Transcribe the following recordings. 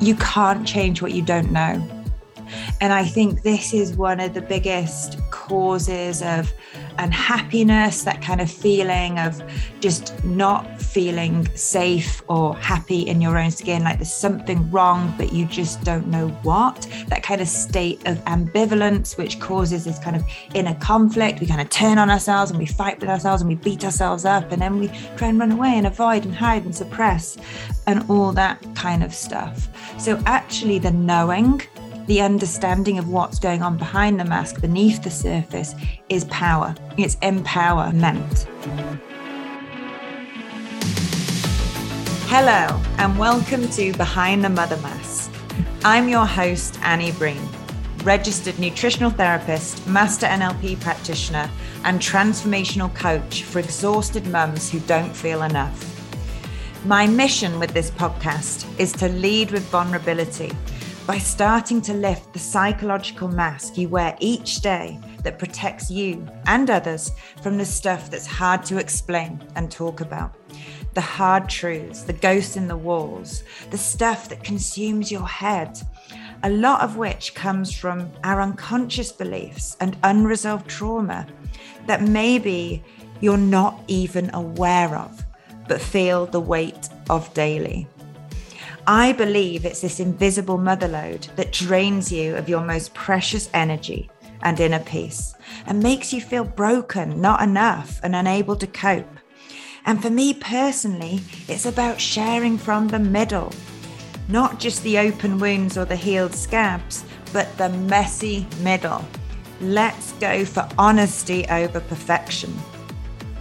you can't change what you don't know. And I think this is one of the biggest causes of unhappiness, that kind of feeling of just not feeling safe or happy in your own skin, like there's something wrong, but you just don't know what. That kind of state of ambivalence, which causes this kind of inner conflict. We kind of turn on ourselves and we fight with ourselves and we beat ourselves up, and then we try and run away and avoid and hide and suppress and all that kind of stuff. So, actually, the knowing the understanding of what's going on behind the mask, beneath the surface, is power. It's empowerment. Hello, and welcome to Behind the Mother Mask. I'm your host, Annie Breen, registered nutritional therapist, master NLP practitioner, and transformational coach for exhausted mums who don't feel enough. My mission with this podcast is to lead with vulnerability by starting to lift the psychological mask you wear each day that protects you and others from the stuff that's hard to explain and talk about. The hard truths, the ghosts in the walls, the stuff that consumes your head, a lot of which comes from our unconscious beliefs and unresolved trauma that maybe you're not even aware of, but feel the weight of daily. I believe it's this invisible motherload that drains you of your most precious energy and inner peace and makes you feel broken, not enough, and unable to cope. And for me personally, it's about sharing from the middle, not just the open wounds or the healed scabs, but the messy middle. Let's go for honesty over perfection.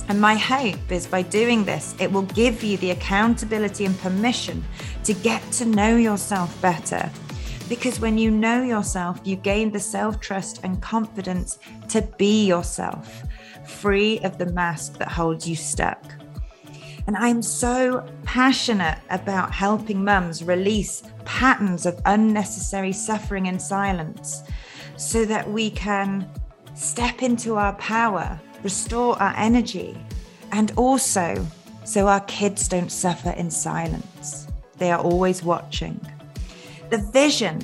And my hope is by doing this, it will give you the accountability and permission to get to know yourself better. Because when you know yourself, you gain the self trust and confidence to be yourself, free of the mask that holds you stuck. And I'm so passionate about helping mums release patterns of unnecessary suffering and silence so that we can step into our power restore our energy, and also so our kids don't suffer in silence. They are always watching. The vision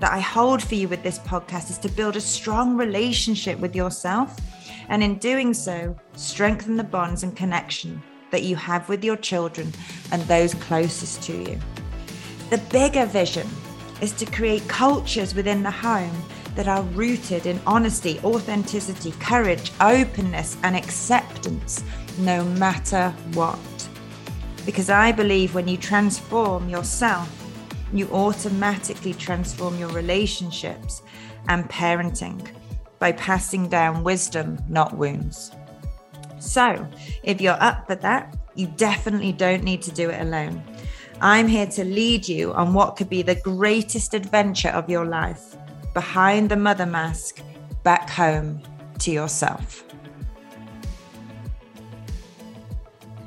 that I hold for you with this podcast is to build a strong relationship with yourself, and in doing so, strengthen the bonds and connection that you have with your children and those closest to you. The bigger vision is to create cultures within the home that are rooted in honesty, authenticity, courage, openness, and acceptance, no matter what. Because I believe when you transform yourself, you automatically transform your relationships and parenting by passing down wisdom, not wounds. So, if you're up for that, you definitely don't need to do it alone. I'm here to lead you on what could be the greatest adventure of your life behind the mother mask back home to yourself.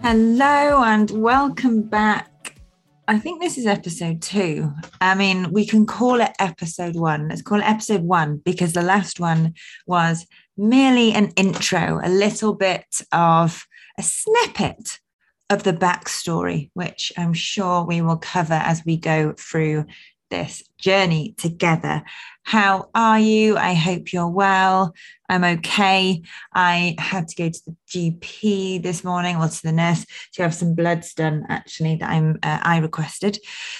Hello and welcome back. I think this is episode two. I mean, we can call it episode one. Let's call it episode one because the last one was merely an intro, a little bit of a snippet of the backstory, which I'm sure we will cover as we go through this journey together. How are you? I hope you're well. I'm okay. I had to go to the GP this morning or to the nurse to have some bloods done, actually, that I'm uh, I requested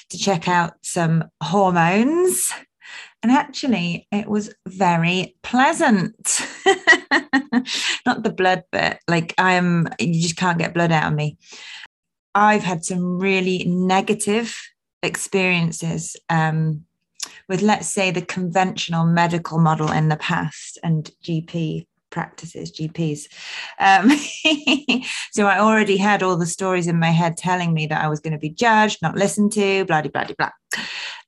to check out some hormones. And actually, it was very pleasant. Not the blood bit, like I'm, you just can't get blood out of me. I've had some really negative experiences um, with, let's say, the conventional medical model in the past and GP practices, GPs. Um, so I already had all the stories in my head telling me that I was going to be judged, not listened to, blah, blah, blah, blah.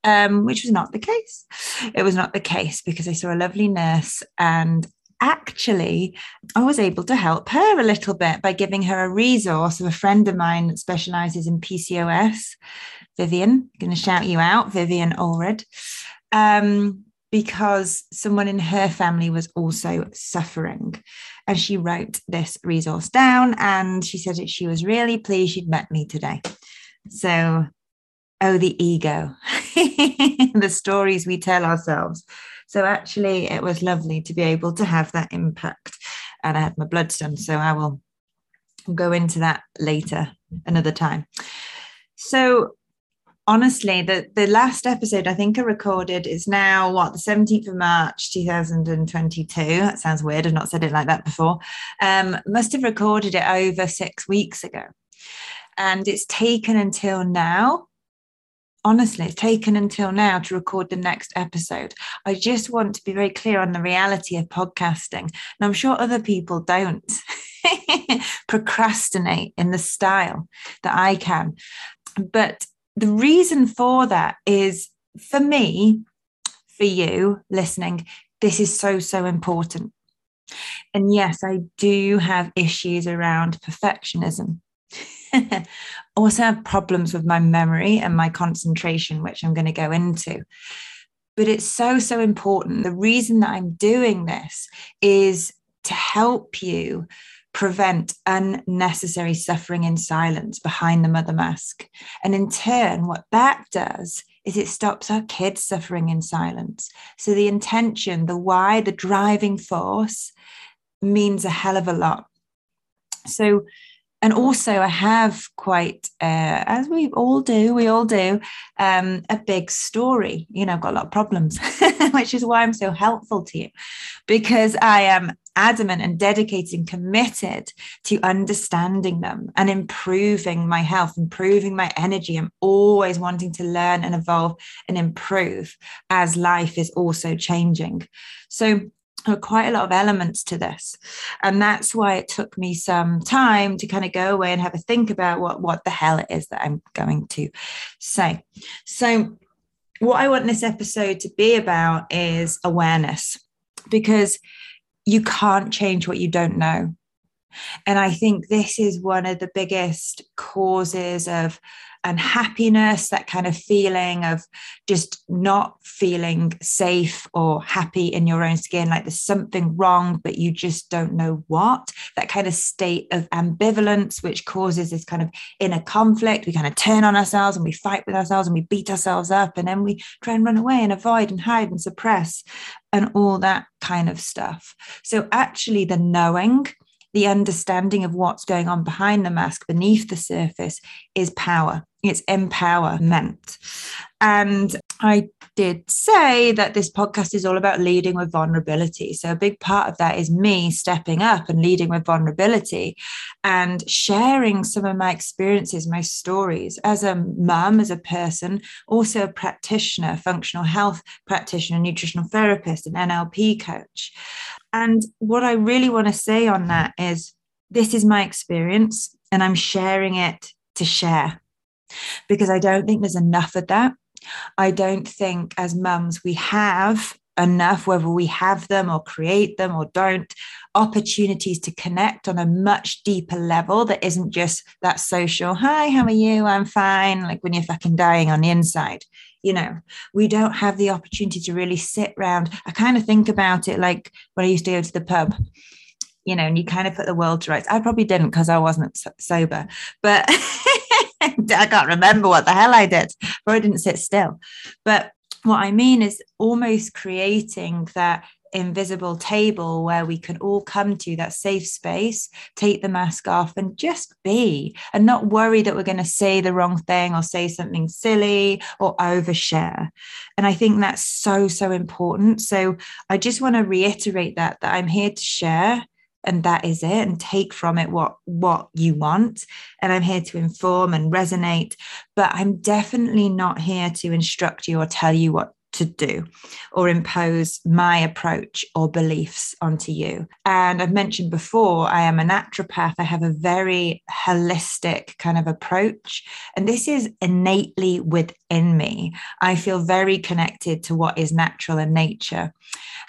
Um, which was not the case. It was not the case because I saw a lovely nurse and actually, I was able to help her a little bit by giving her a resource of a friend of mine that specializes in PCOS. Vivian, going to shout you out, Vivian Allred, um, because someone in her family was also suffering. And she wrote this resource down and she said that she was really pleased she'd met me today. So oh, the ego, the stories we tell ourselves. So actually, it was lovely to be able to have that impact. And I had my blood done. So I will go into that later, another time. So honestly, the, the last episode I think I recorded is now what the 17th of March 2022. That sounds weird. I've not said it like that before. Um, must have recorded it over six weeks ago. And it's taken until now honestly, it's taken until now to record the next episode. I just want to be very clear on the reality of podcasting. And I'm sure other people don't procrastinate in the style that I can. But the reason for that is for me, for you listening, this is so, so important. And yes, I do have issues around perfectionism. also have problems with my memory and my concentration, which I'm going to go into. But it's so, so important. The reason that I'm doing this is to help you prevent unnecessary suffering in silence behind the mother mask. And in turn, what that does is it stops our kids suffering in silence. So the intention, the why, the driving force means a hell of a lot. So and also I have quite, uh, as we all do, we all do, um, a big story. You know, I've got a lot of problems, which is why I'm so helpful to you, because I am adamant and dedicated and committed to understanding them and improving my health, improving my energy. I'm always wanting to learn and evolve and improve as life is also changing. So are quite a lot of elements to this. And that's why it took me some time to kind of go away and have a think about what what the hell it is that i'm going to say. So what i want this episode to be about is awareness because you can't change what you don't know and i think this is one of the biggest causes of unhappiness, that kind of feeling of just not feeling safe or happy in your own skin, like there's something wrong, but you just don't know what. That kind of state of ambivalence, which causes this kind of inner conflict. We kind of turn on ourselves and we fight with ourselves and we beat ourselves up, and then we try and run away and avoid and hide and suppress and all that kind of stuff. So, actually, the knowing the understanding of what's going on behind the mask, beneath the surface, is power. It's empowerment. And I did say that this podcast is all about leading with vulnerability. So, a big part of that is me stepping up and leading with vulnerability and sharing some of my experiences, my stories as a mum, as a person, also a practitioner, functional health practitioner, nutritional therapist, and NLP coach. And what I really want to say on that is this is my experience, and I'm sharing it to share because I don't think there's enough of that. I don't think as mums we have enough, whether we have them or create them or don't, opportunities to connect on a much deeper level that isn't just that social, hi, how are you? I'm fine, like when you're fucking dying on the inside. You know, we don't have the opportunity to really sit around. I kind of think about it like when I used to go to the pub you know, and you kind of put the world to rights. I probably didn't because I wasn't sober, but I can't remember what the hell I did, but I didn't sit still. But what I mean is almost creating that invisible table where we can all come to that safe space, take the mask off and just be and not worry that we're going to say the wrong thing or say something silly or overshare. And I think that's so, so important. So I just want to reiterate that, that I'm here to share and that is it and take from it what what you want and i'm here to inform and resonate but i'm definitely not here to instruct you or tell you what to do or impose my approach or beliefs onto you. And I've mentioned before, I am a naturopath. I have a very holistic kind of approach. And this is innately within me. I feel very connected to what is natural and nature.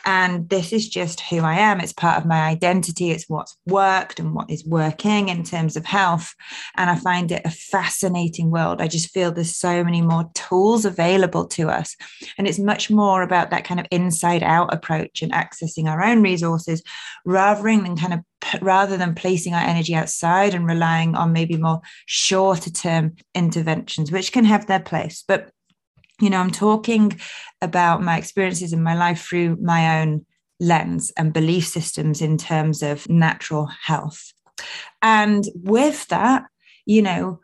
And this is just who I am. It's part of my identity. It's what's worked and what is working in terms of health. And I find it a fascinating world. I just feel there's so many more tools available to us. And it's much more about that kind of inside out approach and accessing our own resources rather than kind of rather than placing our energy outside and relying on maybe more shorter term interventions, which can have their place. But you know, I'm talking about my experiences in my life through my own lens and belief systems in terms of natural health. And with that, you know,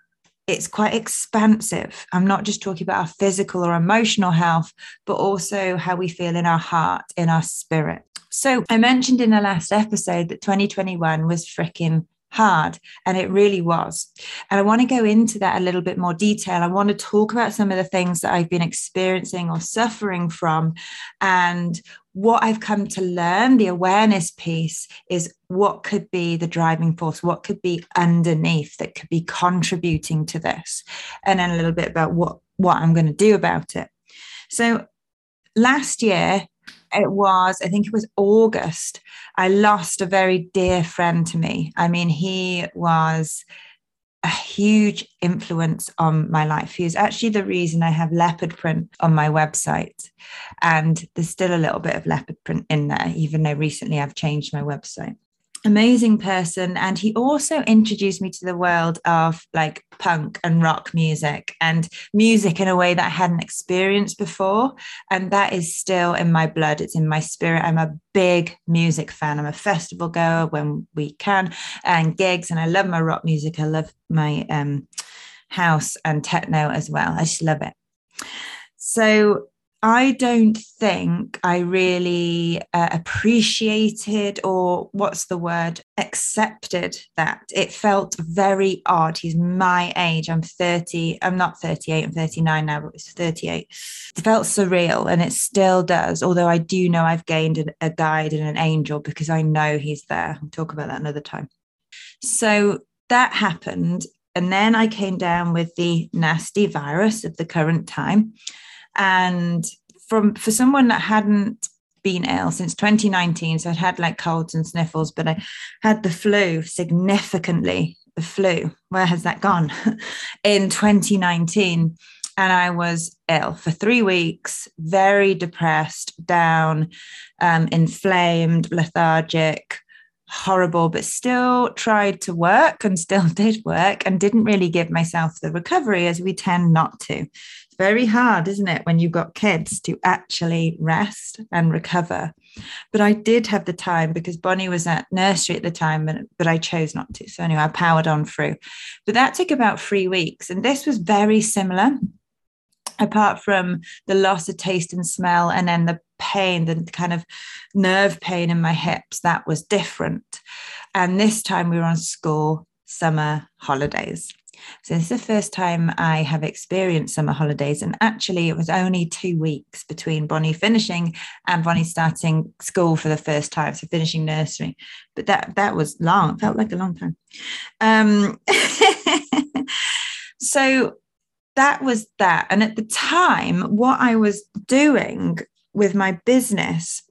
it's quite expansive. I'm not just talking about our physical or emotional health, but also how we feel in our heart, in our spirit. So I mentioned in the last episode that 2021 was freaking hard and it really was. And i want to go into that a little bit more detail. I want to talk about some of the things that i've been experiencing or suffering from and what i've come to learn the awareness piece is what could be the driving force what could be underneath that could be contributing to this and then a little bit about what what i'm going to do about it. So last year it was, I think it was August, I lost a very dear friend to me. I mean, he was a huge influence on my life. He is actually the reason I have leopard print on my website. And there's still a little bit of leopard print in there, even though recently I've changed my website amazing person. And he also introduced me to the world of like punk and rock music and music in a way that I hadn't experienced before. And that is still in my blood. It's in my spirit. I'm a big music fan. I'm a festival goer when we can and gigs. And I love my rock music. I love my um house and techno as well. I just love it. So I don't think I really uh, appreciated or what's the word, accepted that. It felt very odd. He's my age. I'm 30. I'm not 38. I'm 39 now, but it's 38. It felt surreal and it still does. Although I do know I've gained a guide and an angel because I know he's there. I'll talk about that another time. So that happened. And then I came down with the nasty virus of the current time and from for someone that hadn't been ill since 2019 so i'd had like colds and sniffles but i had the flu significantly the flu. Where has that gone? In 2019 and I was ill for three weeks, very depressed, down, um, inflamed, lethargic, horrible, but still tried to work and still did work and didn't really give myself the recovery as we tend not to very hard, isn't it, when you've got kids to actually rest and recover. But I did have the time because Bonnie was at nursery at the time, but I chose not to. So anyway, I powered on through. But that took about three weeks. And this was very similar, apart from the loss of taste and smell and then the pain, the kind of nerve pain in my hips, that was different. And this time we were on school summer holidays. So this is the first time I have experienced summer holidays. And actually, it was only two weeks between Bonnie finishing and Bonnie starting school for the first time, so finishing nursery. But that that was long, it felt like a long time. Um, so that was that. And at the time, what I was doing with my business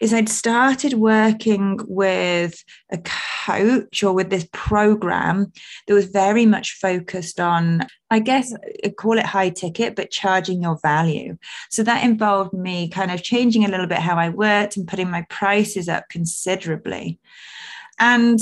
is I'd started working with a coach or with this program that was very much focused on, I guess, I call it high ticket, but charging your value. So that involved me kind of changing a little bit how I worked and putting my prices up considerably. And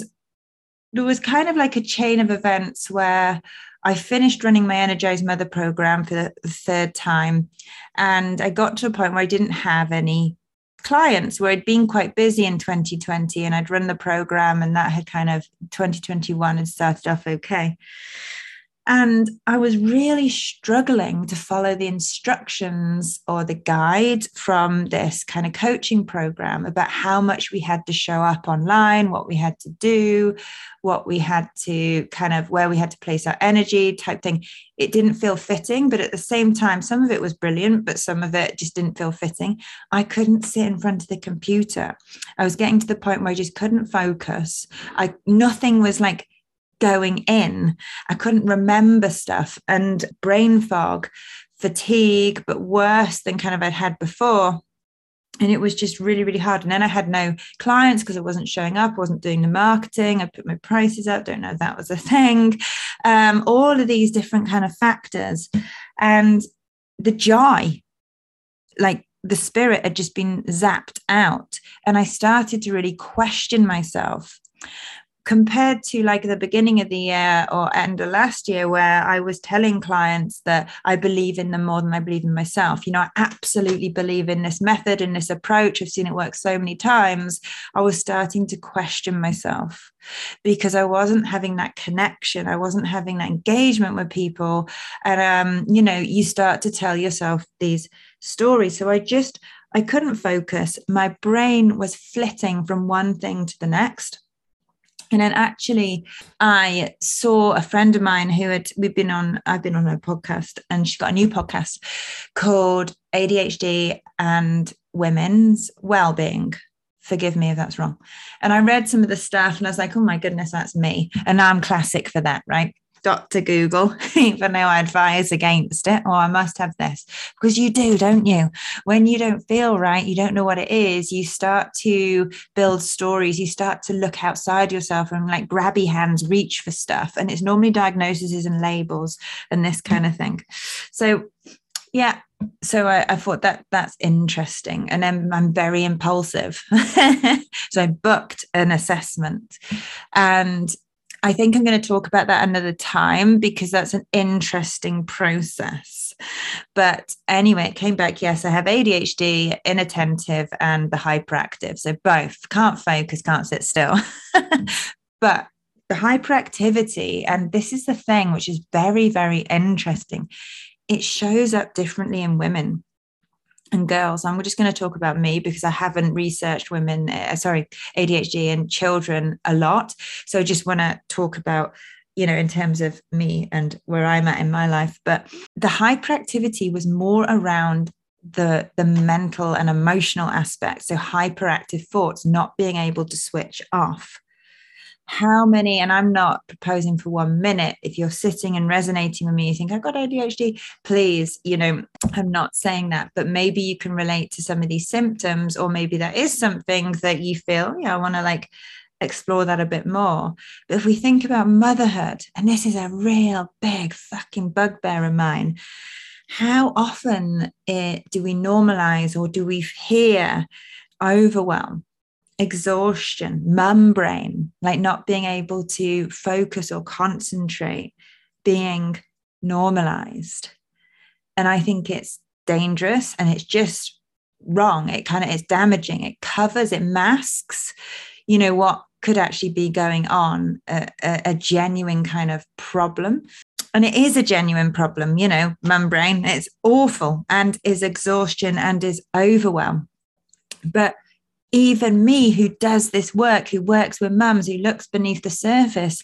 there was kind of like a chain of events where I finished running my Energized Mother program for the third time. And I got to a point where I didn't have any clients where I'd been quite busy in 2020 and I'd run the program and that had kind of 2021 had started off okay. And I was really struggling to follow the instructions or the guide from this kind of coaching program about how much we had to show up online, what we had to do, what we had to kind of where we had to place our energy type thing. It didn't feel fitting, but at the same time, some of it was brilliant, but some of it just didn't feel fitting. I couldn't sit in front of the computer. I was getting to the point where I just couldn't focus. I nothing was like going in. I couldn't remember stuff and brain fog, fatigue, but worse than kind of I'd had before. And it was just really, really hard. And then I had no clients because I wasn't showing up, wasn't doing the marketing. I put my prices up, don't know if that was a thing. Um, all of these different kind of factors. And the joy, like the spirit had just been zapped out. And I started to really question myself compared to like the beginning of the year or end of last year where i was telling clients that i believe in them more than i believe in myself. You know i absolutely believe in this method and this approach. I've seen it work so many times. I was starting to question myself because i wasn't having that connection. I wasn't having that engagement with people. And um you know you start to tell yourself these stories. So i just i couldn't focus. My brain was flitting from one thing to the next and then actually i saw a friend of mine who had we've been on i've been on her podcast and she's got a new podcast called adhd and women's well-being. Forgive me if that's wrong. And i read some of the stuff and i was like oh my goodness that's me. And i'm classic for that right Dr. Google, even though I advise against it, or oh, I must have this. Because you do, don't you? When you don't feel right, you don't know what it is, you start to build stories, you start to look outside yourself and like grabby hands reach for stuff. And it's normally diagnoses and labels and this kind of thing. So yeah so I, I, thought that that's interesting and then i'm very impulsive so i booked an assessment and I think I'm going to talk about that another time because that's an interesting process. But anyway, it came back. Yes, I have ADHD, inattentive, and the hyperactive. So both can't focus, can't sit still. but the hyperactivity, and this is the thing which is very, very interesting, it shows up differently in women and girls. I'm just going to talk about me because I haven't researched women, uh, sorry, ADHD and children a lot. So I just want to talk about, you know, in terms of me and where I'm at in my life. But the hyperactivity was more around the the mental and emotional aspect so hyperactive thoughts not being able to switch off how many, and I'm not proposing for one minute, if you're sitting and resonating with me, you think, I've got ADHD, please, you know, I'm not saying that, but maybe you can relate to some of these symptoms, or maybe that is something that you feel, yeah, I want to like explore that a bit more. But if we think about motherhood, and this is a real big fucking bugbear of mine, how often it, do we normalize or do we hear overwhelm? Exhaustion, mum brain, like not being able to focus or concentrate, being normalized. And I think it's dangerous and it's just wrong. It kind of is damaging. It covers, it masks, you know, what could actually be going on, a, a, a genuine kind of problem. And it is a genuine problem, you know, mum brain. It's awful and is exhaustion and is overwhelm. But even me who does this work who works with mums who looks beneath the surface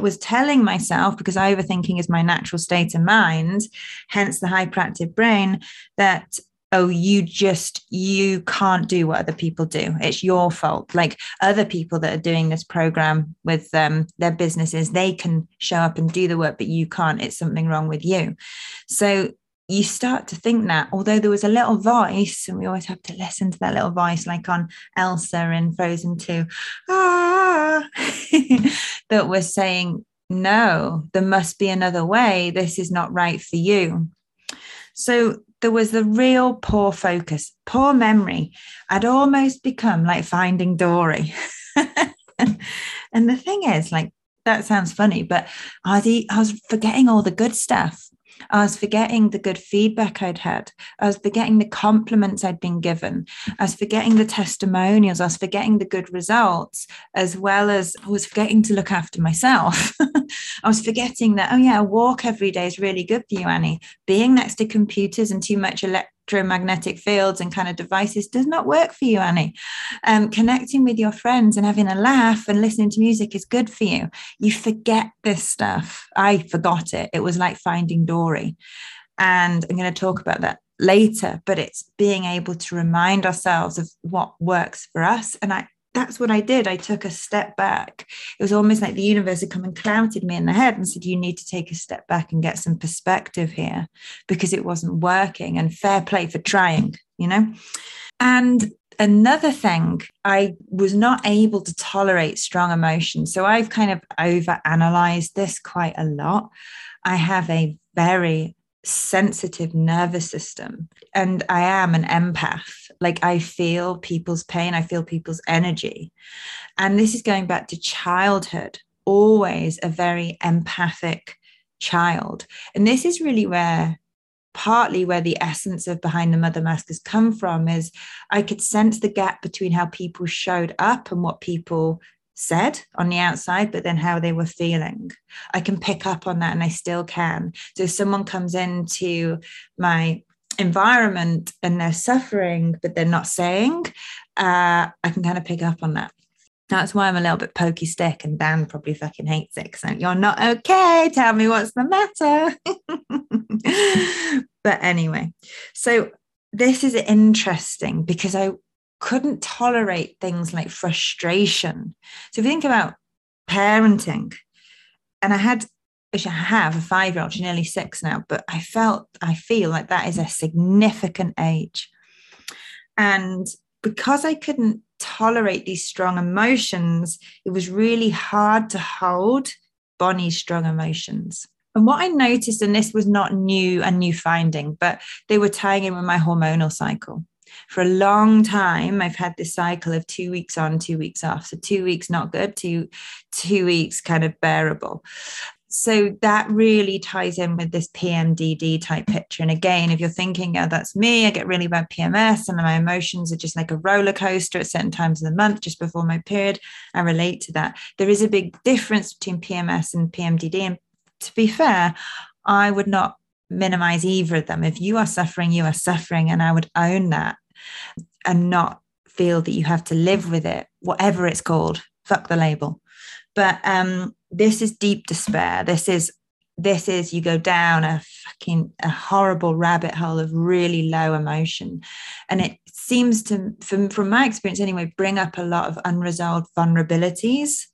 was telling myself because overthinking is my natural state of mind hence the hyperactive brain that oh you just you can't do what other people do. It's your fault. Like other people that are doing this program with um, their businesses they can show up and do the work but you can't. It's something wrong with you. So you start to think that although there was a little voice and we always have to listen to that little voice like on elsa in frozen 2 ah, that was saying no there must be another way. This is not right for you. So there was the real poor focus poor memory. I'd almost become like finding dory. And the thing is like that sounds funny but I was, I was forgetting all the good stuff I was forgetting the good feedback I'd had. I was forgetting the compliments I'd been given. I was forgetting the testimonials. I was forgetting the good results, as well as I was forgetting to look after myself. I was forgetting that, oh, yeah, a walk every day is really good for you, Annie. Being next to computers and too much electricity electromagnetic fields and kind of devices does not work for you, Annie. Um, connecting with your friends and having a laugh and listening to music is good for you. You forget this stuff. I forgot it. It was like finding Dory. And I'm going to talk about that later, but it's being able to remind ourselves of what works for us. And I that's what I did. I took a step back. It was almost like the universe had come and clouted me in the head and said, You need to take a step back and get some perspective here because it wasn't working. And fair play for trying, you know? And another thing, I was not able to tolerate strong emotions. So I've kind of over analyzed this quite a lot. I have a very sensitive nervous system and i am an empath like i feel people's pain i feel people's energy and this is going back to childhood always a very empathic child and this is really where partly where the essence of behind the mother mask has come from is i could sense the gap between how people showed up and what people said on the outside, but then how they were feeling. I can pick up on that and I still can. So if someone comes into my environment and they're suffering, but they're not saying, uh, I can kind of pick up on that. That's why I'm a little bit pokey stick, and Dan probably fucking hates it because you're not okay. Tell me what's the matter. but anyway, so this is interesting because I couldn't tolerate things like frustration. So if you think about parenting, and I had, I have a five year old, she's nearly six now, but I felt, I feel like that is a significant age. And because I couldn't tolerate these strong emotions, it was really hard to hold Bonnie's strong emotions. And what I noticed, and this was not new and new finding, but they were tying in with my hormonal cycle for a long time i've had this cycle of two weeks on two weeks off so two weeks not good two two weeks kind of bearable so that really ties in with this PMDD type picture. And again, if you're thinking, oh, that's me, I get really bad PMS and my emotions are just like a roller coaster at certain times of the month, just before my period, I relate to that. There is a big difference between PMS and PMDD. And to be fair, I would not minimize either of them. If you are suffering, you are suffering. And I would own that and not feel that you have to live with it, whatever it's called. Fuck the label. But um, this is deep despair. This is this is you go down a fucking a horrible rabbit hole of really low emotion and it seems to from, from my experience anyway bring up a lot of unresolved vulnerabilities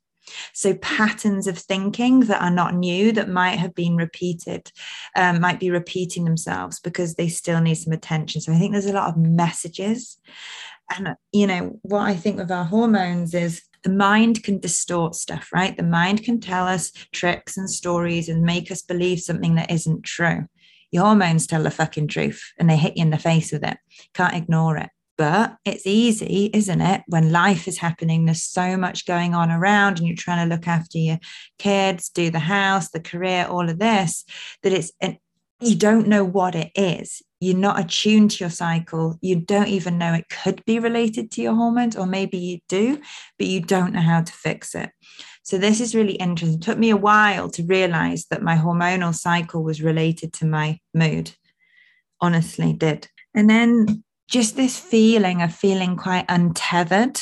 so, patterns of thinking that are not new, that might have been repeated, um, might be repeating themselves because they still need some attention. So, I think there's a lot of messages. And, you know, what I think with our hormones is the mind can distort stuff, right? The mind can tell us tricks and stories and make us believe something that isn't true. Your hormones tell the fucking truth and they hit you in the face with it. Can't ignore it. But it's easy, isn't it? When life is happening, there's so much going on around, and you're trying to look after your kids, do the house, the career, all of this, that it's, and you don't know what it is. You're not attuned to your cycle. You don't even know it could be related to your hormones, or maybe you do, but you don't know how to fix it. So, this is really interesting. It took me a while to realize that my hormonal cycle was related to my mood. Honestly, did. And then just this feeling of feeling quite untethered.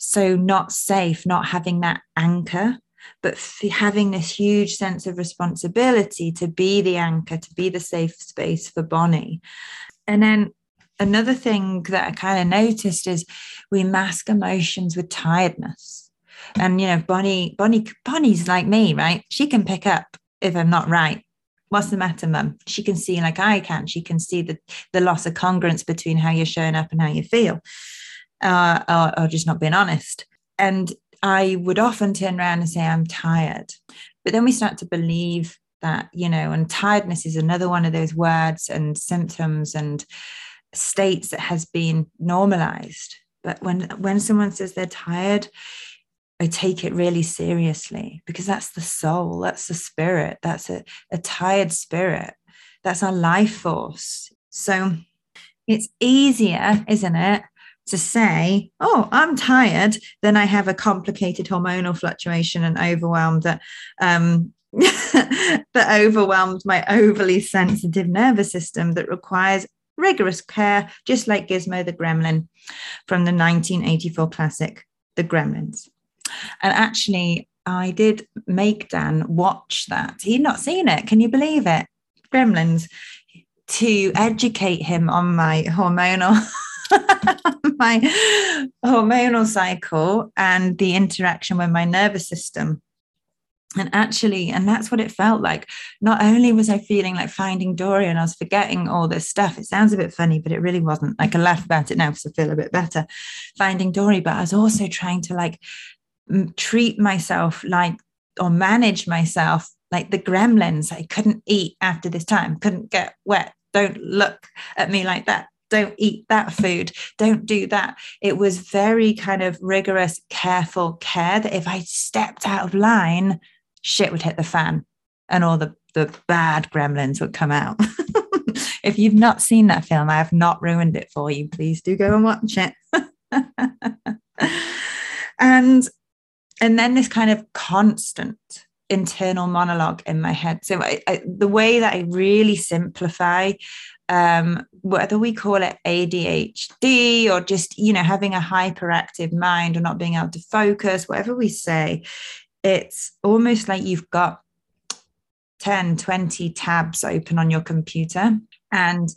So, not safe, not having that anchor, but having this huge sense of responsibility to be the anchor, to be the safe space for Bonnie. And then another thing that I kind of noticed is we mask emotions with tiredness. And you know, Bonnie, Bonnie, Bonnie's like me, right? She can pick up if I'm not right what's the matter, mum? She can see like I can. She can see the, the loss of congruence between how you're showing up and how you feel, uh, or, or just not being honest. And I would often turn around and say, I'm tired. But then we start to believe that, you know, and tiredness is another one of those words and symptoms and states that has been normalized. But when when someone says they're tired, I take it really seriously because that's the soul, that's the spirit, that's a, a tired spirit, that's our life force. So it's easier, isn't it, to say, oh, I'm tired, then I have a complicated hormonal fluctuation and overwhelmed that um, that overwhelmed my overly sensitive nervous system that requires rigorous care, just like Gizmo the Gremlin from the 1984 classic, The Gremlins. And actually, I did make Dan watch that. He'd not seen it. Can you believe it? Gremlins to educate him on my hormonal my hormonal cycle and the interaction with my nervous system and actually and that's what it felt like not only was i feeling like finding dory and i was forgetting all this stuff it sounds a bit funny but it really wasn't i can laugh about it now because i feel a bit better finding dory but i was also trying to like treat myself like or manage myself like the gremlins. I couldn't eat after this time, couldn't get wet. Don't look at me like that. Don't eat that food. Don't do that. It was very kind of rigorous, careful care that if I stepped out of line, shit would hit the fan and all the, the bad gremlins would come out. if you've not seen that film, I have not ruined it for you. Please do go and watch it. and and then this kind of constant internal monologue in my head. So I, I, the way that I really simplify, um, whether we call it ADHD or just you know having a hyperactive mind or not being able to focus, whatever we say, it's almost like you've got 10, 20 tabs open on your computer and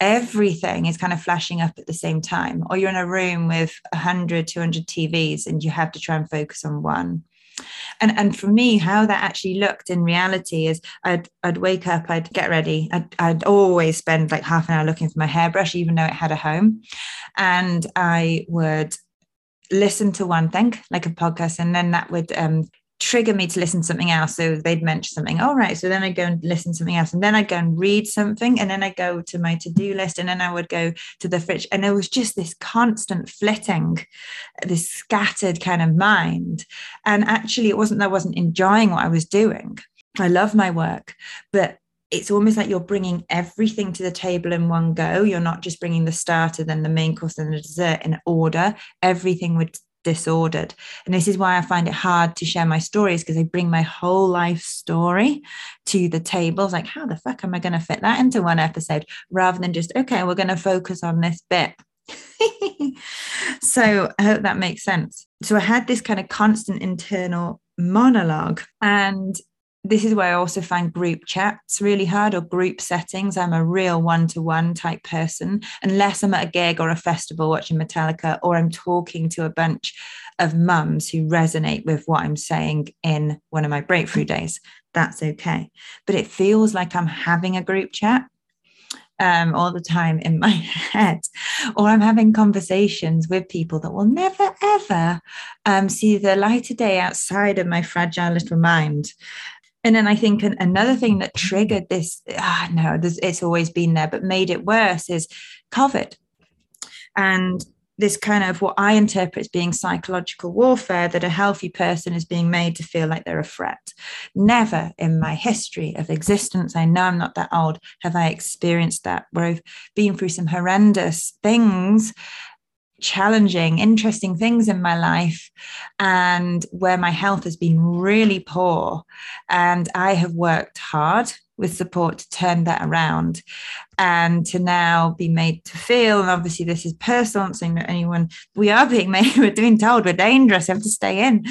everything is kind of flashing up at the same time. Or you're in a room with 100 200 tvs and you have to try and focus on one and and for me how that actually looked in reality is i'd i'd wake up i'd get ready i'd, I'd always spend like half an hour looking for my hairbrush even though it had a home. And i would listen to one thing like a podcast and then that would um, trigger me to listen to something else. So they'd mention something. All right. So then I'd go and listen to something else. And then I'd go and read something. And then I'd go to my to-do list. And then I would go to the fridge. And it was just this constant flitting, this scattered kind of mind. And actually it wasn't that I wasn't enjoying what I was doing. I love my work, but it's almost like you're bringing everything to the table in one go. You're not just bringing the starter, then the main course, and the dessert in order. Everything would disordered. And this is why I find it hard to share my stories because I bring my whole life story to the table. It's like, how the fuck am I going to fit that into one episode rather than just, okay, we're going to focus on this bit. so I hope that makes sense. So I had this kind of constant internal monologue and this is where I also find group chats really hard or group settings. I'm a real one to one type person, unless I'm at a gig or a festival watching Metallica or I'm talking to a bunch of mums who resonate with what I'm saying in one of my breakthrough days. That's okay. But it feels like I'm having a group chat um, all the time in my head, or I'm having conversations with people that will never ever um, see the light of day outside of my fragile little mind. And then I think an, another thing that triggered this, ah, no, it's always been there, but made it worse is COVID. And this kind of what I interpret as being psychological warfare that a healthy person is being made to feel like they're a threat. Never in my history of existence, I know I'm not that old, have I experienced that where I've been through some horrendous things challenging, interesting things in my life, and where my health has been really poor. And I have worked hard with support to turn that around and to now be made to feel. And obviously, this is personal, I'm saying that anyone we are being made, we're being told we're dangerous, have to stay in,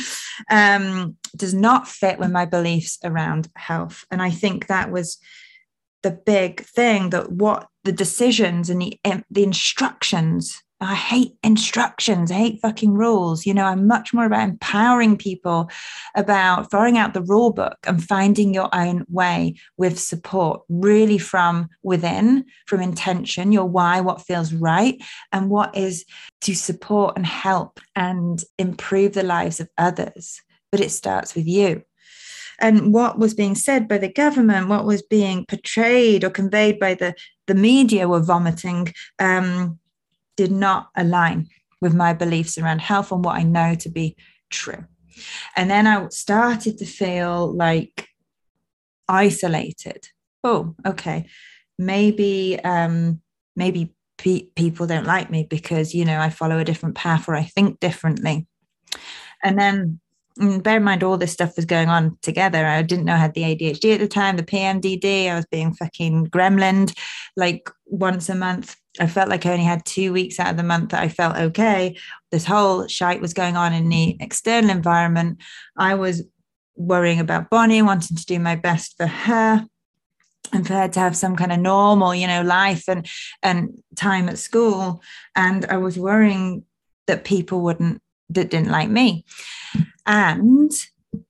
um, does not fit with my beliefs around health. And I think that was the big thing that what the decisions and the, the instructions I hate instructions. I hate fucking rules. You know, I'm much more about empowering people, about throwing out the rule book and finding your own way with support, really from within, from intention, your why, what feels right, and what is to support and help and improve the lives of others. But it starts with you and what was being said by the government, what was being portrayed or conveyed by the, the media were vomiting um, did not align with my beliefs around health and what I know to be true. And then I started to feel like isolated. Oh, okay. Maybe, um, maybe pe- people don't like me because, you know, I follow a different path or I think differently. And then mm, bear in mind all this stuff was going on together. I didn't know I had the ADHD at the time, the PMDD. I was being fucking gremlin like once a month. I felt like I only had two weeks out of the month that I felt okay. This whole shite was going on in the external environment. I was worrying about Bonnie, wanting to do my best for her and for her to have some kind of normal, you know, life and and time at school. And I was worrying that people wouldn't that didn't like me. And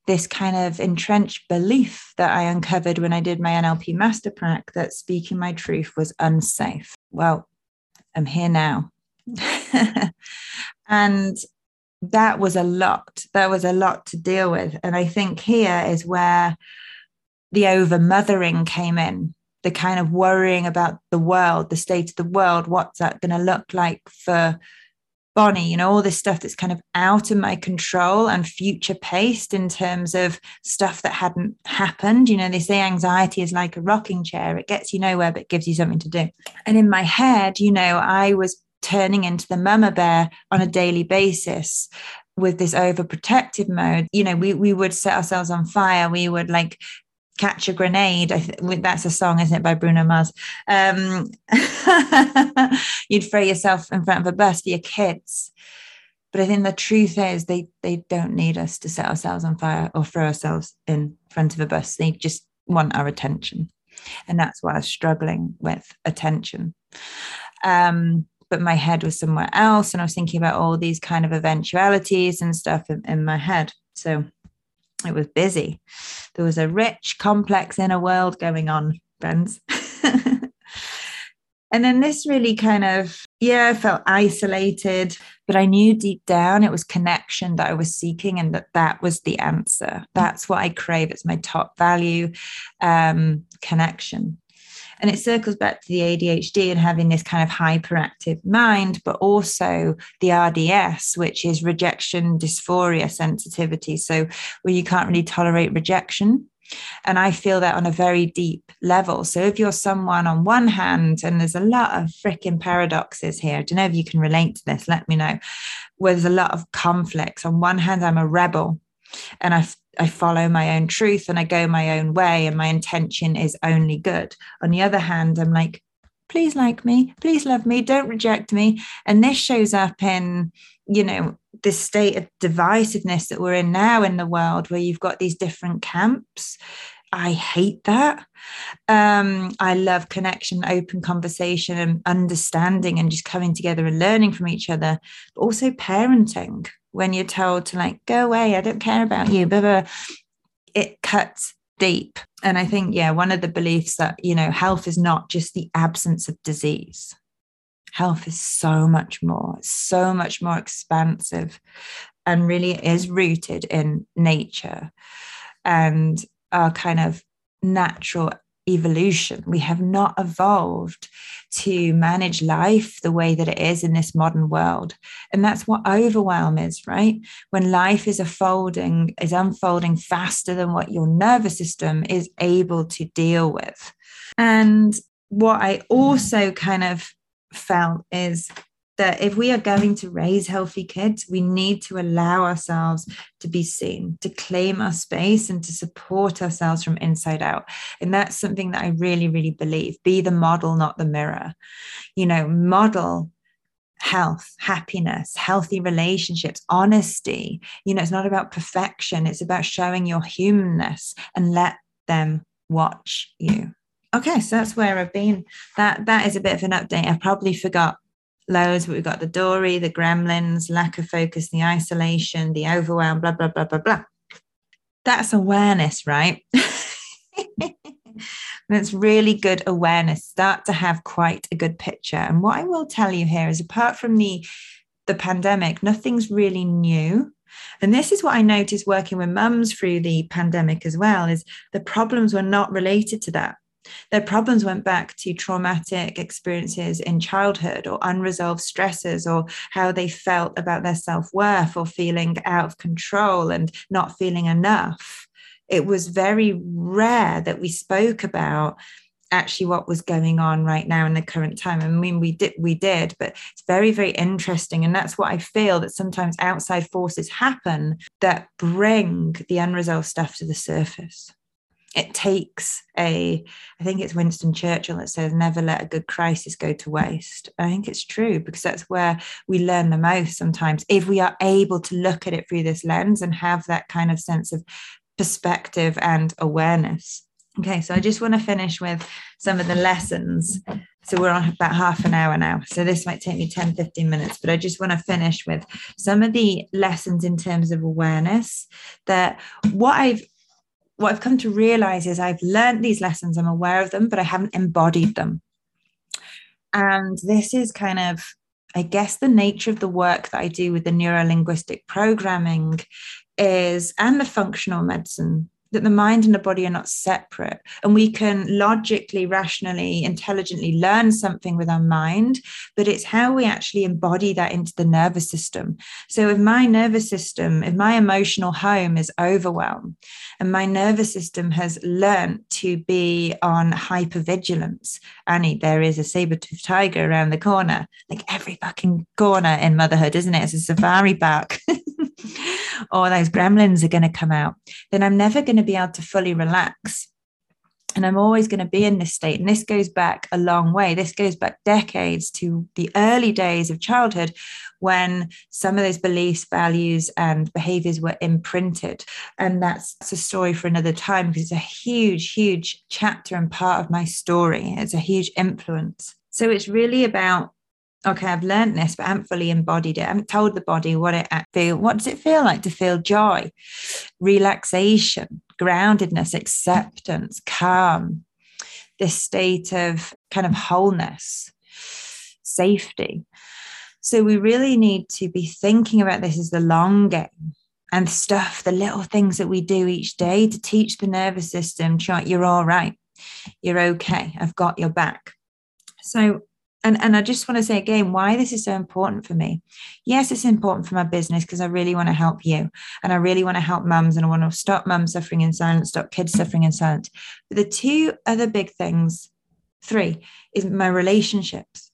this kind of entrenched belief that I uncovered when I did my NLP master prac that speaking my truth was unsafe. Well, I'm here now. and that was a lot. That was a lot to deal with. And I think here is where the over mothering came in the kind of worrying about the world, the state of the world, what's that going to look like for Bonnie, you know, all this stuff that's kind of out of my control and future paced in terms of stuff that hadn't happened. You know, they say anxiety is like a rocking chair, it gets you nowhere, but gives you something to do. And in my head, you know, I was turning into the mama bear on a daily basis with this overprotective mode you know we we would set ourselves on fire we would like catch a grenade. I th- that's a song, isn't it, by Bruno Mars? Um, you'd throw yourself in front of a bus for your kids. But I think the truth is they they don't need us to set ourselves on fire or throw ourselves in front of a bus. They just want our attention. And that's why I was struggling with attention. Um, but my head was somewhere else. And I was thinking about all these kind of eventualities and stuff in, in my head. So it was busy. There was a rich, complex inner world going on, friends. and then this really kind of, yeah, I felt isolated, but I knew deep down it was connection that I was seeking and that that was the answer. That's what I crave. It's my top value um, connection. And it circles back to the ADHD and having this kind of hyperactive mind, but also the RDS, which is rejection dysphoria sensitivity. So, where you can't really tolerate rejection. And I feel that on a very deep level. So if you're someone on one hand, and there's a lot of freaking paradoxes here, I don't know if you can relate to this, let me know, where there's a lot of conflicts. On one hand, I'm a rebel and I I follow my own truth and I go my own way and my intention is only good. On the other hand, I'm like, please like me, please love me, don't reject me. And this shows up in, you know, this state of divisiveness that we're in now in the world where you've got these different camps. I hate that. Um, I love connection, open conversation, and understanding, and just coming together and learning from each other, but also parenting when you're told to like go away i don't care about you blah, blah, it cuts deep. And i think yeah one of the beliefs that you know health is not just the absence of disease. Health is so much more so much more expansive and really is rooted in nature and our kind of natural evolution. We have not evolved to manage life the way that it is in this modern world. And that's what overwhelm is, right? When life is unfolding, is unfolding faster than what your nervous system is able to deal with. And what I also kind of felt is that if we are going to raise healthy kids, we need to allow ourselves to be seen, to claim our space, and to support ourselves from inside out. And that's something that I really, really believe be the model, not the mirror. You know, model health, happiness, healthy relationships, honesty. You know, it's not about perfection, it's about showing your humanness and let them watch you. Okay, so that's where I've been. That that is a bit of an update. I probably forgot loads, but we've got the dory, the gremlins, lack of focus, the isolation, the overwhelm, blah, blah, blah, blah, blah. That's awareness, right? That's really good awareness. Start to have quite a good picture. And what I will tell you here is apart from the the pandemic, nothing's really new. And this is what I noticed working with mums through the pandemic as well, is the problems were not related to that. Their problems went back to traumatic experiences in childhood or unresolved stresses or how they felt about their self worth or feeling out of control and not feeling enough. It was very rare that we spoke about actually what was going on right now in the current time. I mean, we did, we did, but it's very, very interesting. And that's what I feel that sometimes outside forces happen that bring the unresolved stuff to the surface it takes a i think it's winston churchill that says never let a good crisis go to waste. I think it's true because that's where we learn the most sometimes. If we are able to look at it through this lens and have that kind of sense of perspective and awareness. Okay so i just want to finish with some of the lessons. So we're on about half an hour now so this might take me 10 15 minutes but i just want to finish with some of the lessons in terms of awareness that what i've what I've come to realize is I've learned these lessons, I'm aware of them, but I haven't embodied them. And this is kind of, I guess, the nature of the work that I do with the neuro linguistic programming is, and the functional medicine that the mind and the body are not separate. And we can logically, rationally, intelligently learn something with our mind, but it's how we actually embody that into the nervous system. So if my nervous system, if my emotional home is overwhelmed, and my nervous system has learned to be on hypervigilance, Annie, there is a saber-toothed tiger around the corner, like every fucking corner in motherhood, isn't it? It's a safari park. or those gremlins are going to come out, then I'm never going to be able to fully relax. And I'm always going to be in this state. And this goes back a long way. This goes back decades to the early days of childhood when some of those beliefs, values, and behaviors were imprinted. And that's, that's a story for another time because it's a huge, huge chapter and part of my story. It's a huge influence. So it's really about okay, I've learned this, but I haven't fully embodied it. I haven't told the body what it feel. What does it feel like to feel joy, relaxation, groundedness, acceptance, calm, this state of kind of wholeness, safety. So we really need to be thinking about this as the long game and stuff, the little things that we do each day to teach the nervous system, you're all right. You're okay. I've got your back. So and and I just want to say again why this is so important for me. Yes, it's important for my business because I really want to help you and I really want to help mums and I want to stop mums suffering in silence, stop kids suffering in silence. But the two other big things, three, is my relationships,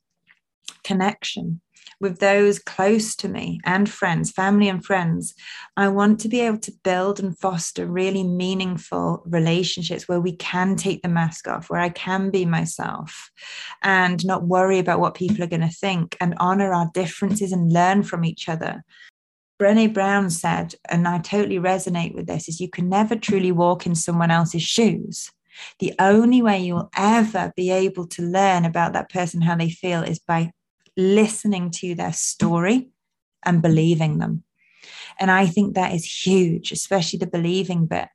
connection, with those close to me and friends, family and friends, I want to be able to build and foster really meaningful relationships where we can take the mask off, where I can be myself and not worry about what people are going to think and honor our differences and learn from each other. Brene Brown said, and I totally resonate with this, is you can never truly walk in someone else's shoes. The only way you'll ever be able to learn about that person, how they feel, is by listening to their story and believing them. And I think that is huge, especially the believing bit.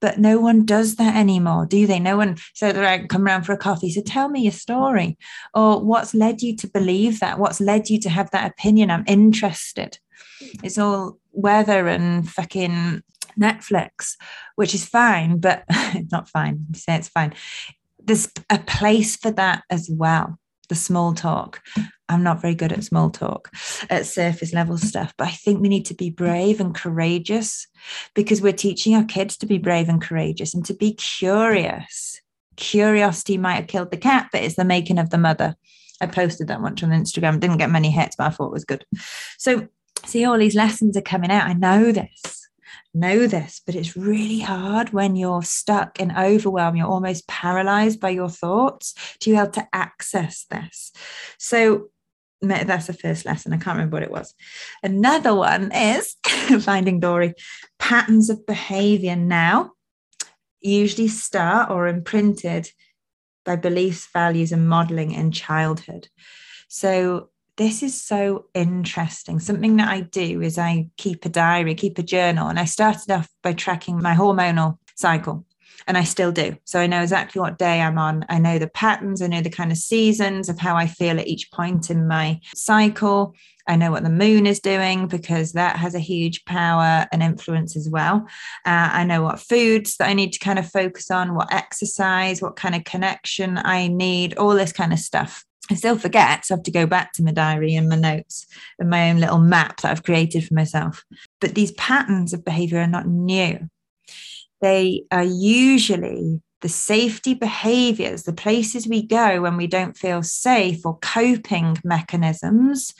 But no one does that anymore, do they? No one so they're like, come around for a coffee. So tell me your story. Or what's led you to believe that? What's led you to have that opinion? I'm interested. It's all weather and fucking Netflix, which is fine, but it's not fine. Say it's fine. There's a place for that as well the small talk. I'm not very good at small talk, at surface level stuff, but I think we need to be brave and courageous because we're teaching our kids to be brave and courageous and to be curious. Curiosity might have killed the cat, but it's the making of the mother. I posted that once on Instagram, didn't get many hits, but I thought it was good. So, see, all these lessons are coming out. I know this know this, but it's really hard when you're stuck and overwhelmed. You're almost paralyzed by your thoughts to be able to access this. So that's the first lesson. I can't remember what it was. Another one is finding Dory patterns of behavior now usually start or imprinted by beliefs, values, and modeling in childhood. So this is so interesting. Something that I do is I keep a diary, keep a journal, and I started off by tracking my hormonal cycle. And I still do. So I know exactly what day I'm on. I know the patterns. I know the kind of seasons of how I feel at each point in my cycle. I know what the moon is doing because that has a huge power and influence as well. Uh, I know what foods that I need to kind of focus on, what exercise, what kind of connection I need, all this kind of stuff. I still forget, so I have to go back to my diary and my notes and my own little map that I've created for myself. But these patterns of behavior are not new. They are usually the safety behaviors, the places we go when we don't feel safe or coping mechanisms,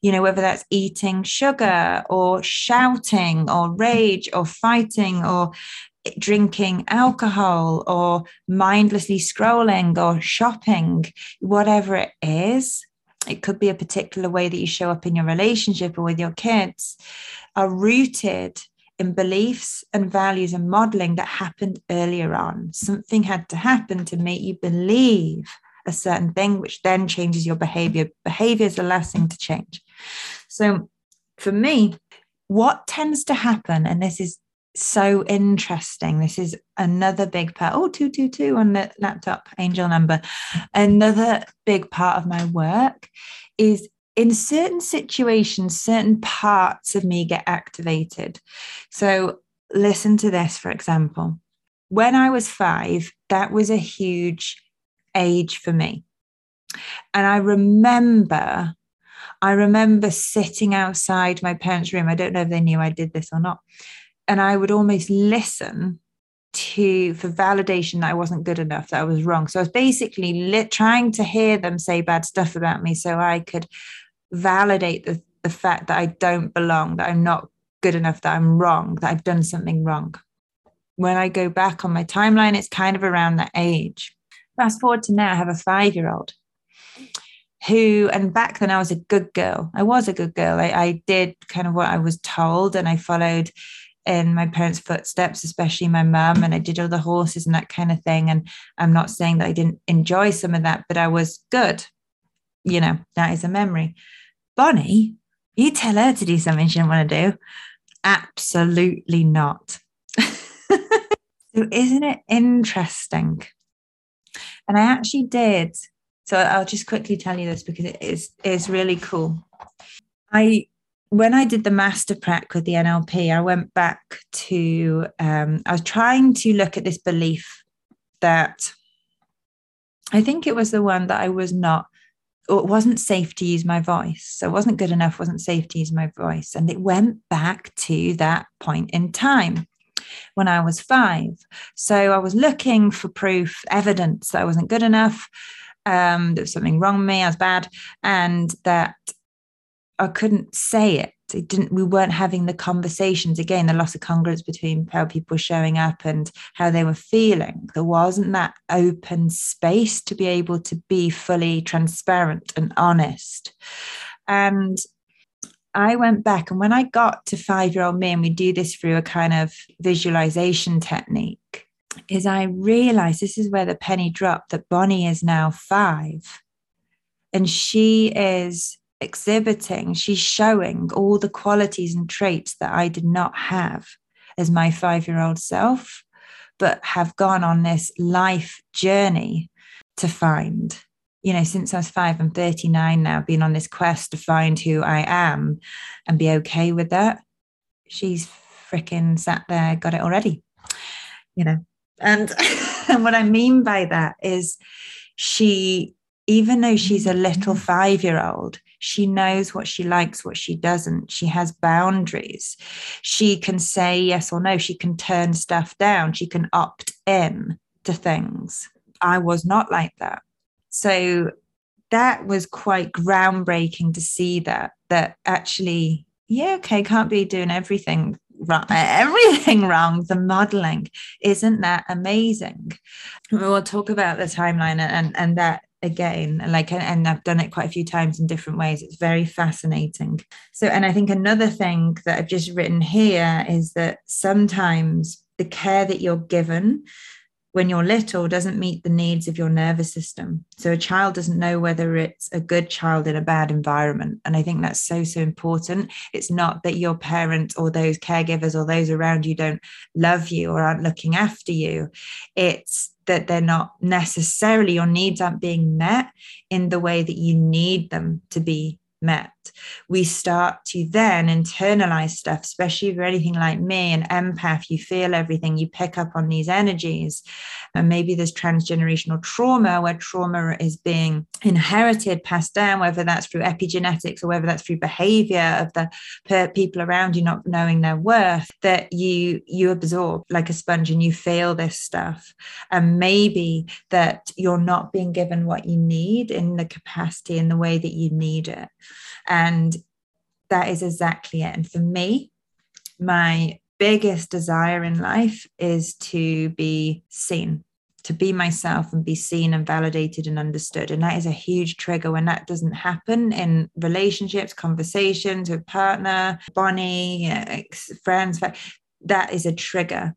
you know, whether that's eating sugar or shouting or rage or fighting or drinking alcohol or mindlessly scrolling or shopping, whatever it is, it could be a particular way that you show up in your relationship or with your kids, are rooted in beliefs and values and modeling that happened earlier on. Something had to happen to make you believe a certain thing, which then changes your behavior. Behavior is the last thing to change. So for me, what tends to happen, and this is so interesting. This is another big part. Oh, 222 on the laptop, angel number. Another big part of my work is in certain situations, certain parts of me get activated. So, listen to this, for example. when I was five, that was a huge age for me. And I remember, I remember sitting outside my parents' room. I don't know if they knew I did this or not. And I would almost listen to for validation that I wasn't good enough, that I was wrong. So I was basically lit, trying to hear them say bad stuff about me so I could validate the, the fact that I don't belong, that I'm not good enough, that I'm wrong, that I've done something wrong. When I go back on my timeline, it's kind of around that age. Fast forward to now, I have a five year old who, and back then I was a good girl. I was a good girl. I, I did kind of what I was told and I followed in my parents' footsteps, especially my mum, and I did all the horses and that kind of thing. And I'm not saying that I didn't enjoy some of that, but I was good. You know, that is a memory. Bonnie, you tell her to do something she didn't want to do. Absolutely not. so, isn't it interesting? And I actually did. So I'll just quickly tell you this because it is is really cool. I when I did the master prac with the NLP, I went back to, um, I was trying to look at this belief that I think it was the one that I was not, or it wasn't safe to use my voice. So it wasn't good enough, wasn't safe to use my voice. And it went back to that point in time when I was five. So I was looking for proof, evidence that I wasn't good enough. Um, there was something wrong with me, I was bad, and that I couldn't say it. It didn't. We weren't having the conversations again. The loss of congruence between how people were showing up and how they were feeling. There wasn't that open space to be able to be fully transparent and honest. And I went back, and when I got to five year old me, and we do this through a kind of visualization technique, is I realized this is where the penny dropped that Bonnie is now five. And she is exhibiting, she's showing all the qualities and traits that I did not have as my five year old self, but have gone on this life journey to find. You know, since I was five, I'm 39 now, been on this quest to find who I am and be okay with that. She's freaking sat there, got it already, you know. And, and what I mean by that is she, even though she's a little five year old, she knows what she likes, what she doesn't. She has boundaries. She can say yes or no. She can turn stuff down. She can opt in to things. I was not like that. So that was quite groundbreaking to see that, that actually, yeah, okay, can't be doing everything wrong, everything wrong. The modeling isn't that amazing? We'll talk about the timeline and and that again and like and i've done it quite a few times in different ways. It's very fascinating. So and i think another thing that i've just written here is that sometimes the care that you're given when you're little doesn't meet the needs of your nervous system. So a child doesn't know whether it's a good child in a bad environment. And I think that's so, so important. It's not that your parents or those caregivers or those around you don't love you or aren't looking after you. It's that they're not necessarily, your needs aren't being met in the way that you need them to be met. We start to then internalize stuff, especially if you're anything like me, an empath, you feel everything, you pick up on these energies. And maybe there's transgenerational trauma where trauma is being inherited, passed down, whether that's through epigenetics or whether that's through behavior of the people around you not knowing their worth, that you you absorb like a sponge and you feel this stuff. And maybe that you're not being given what you need in the capacity in the way that you need it. And that is exactly it. And for me, my biggest desire in life is to be seen, to be myself and be seen and validated and understood. And that is a huge trigger when that doesn't happen in relationships, conversations with partner, Bonnie, friends. That is a trigger.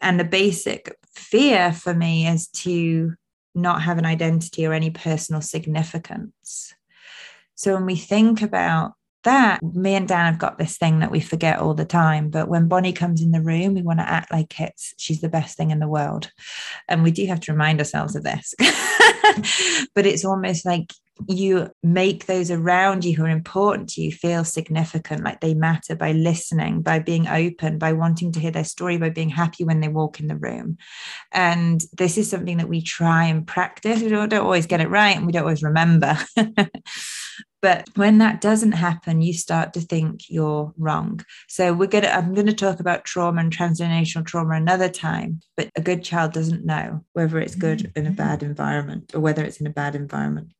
And the basic fear for me is to not have an identity or any personal significance. So when we think about that, me and Dan have got this thing that we forget all the time. But when Bonnie comes in the room, we want to act like it's she's the best thing in the world. And we do have to remind ourselves of this. but it's almost like you make those around you who are important to you feel significant, like they matter by listening, by being open, by wanting to hear their story, by being happy when they walk in the room. And this is something that we try and practice. We don't, always get it right and we don't always remember. but when that doesn't happen you start to think you're wrong. So we're going to i'm going to talk about trauma and transgenerational trauma another time but a good child doesn't know whether it's good mm-hmm. in a bad environment or whether it's in a bad environment.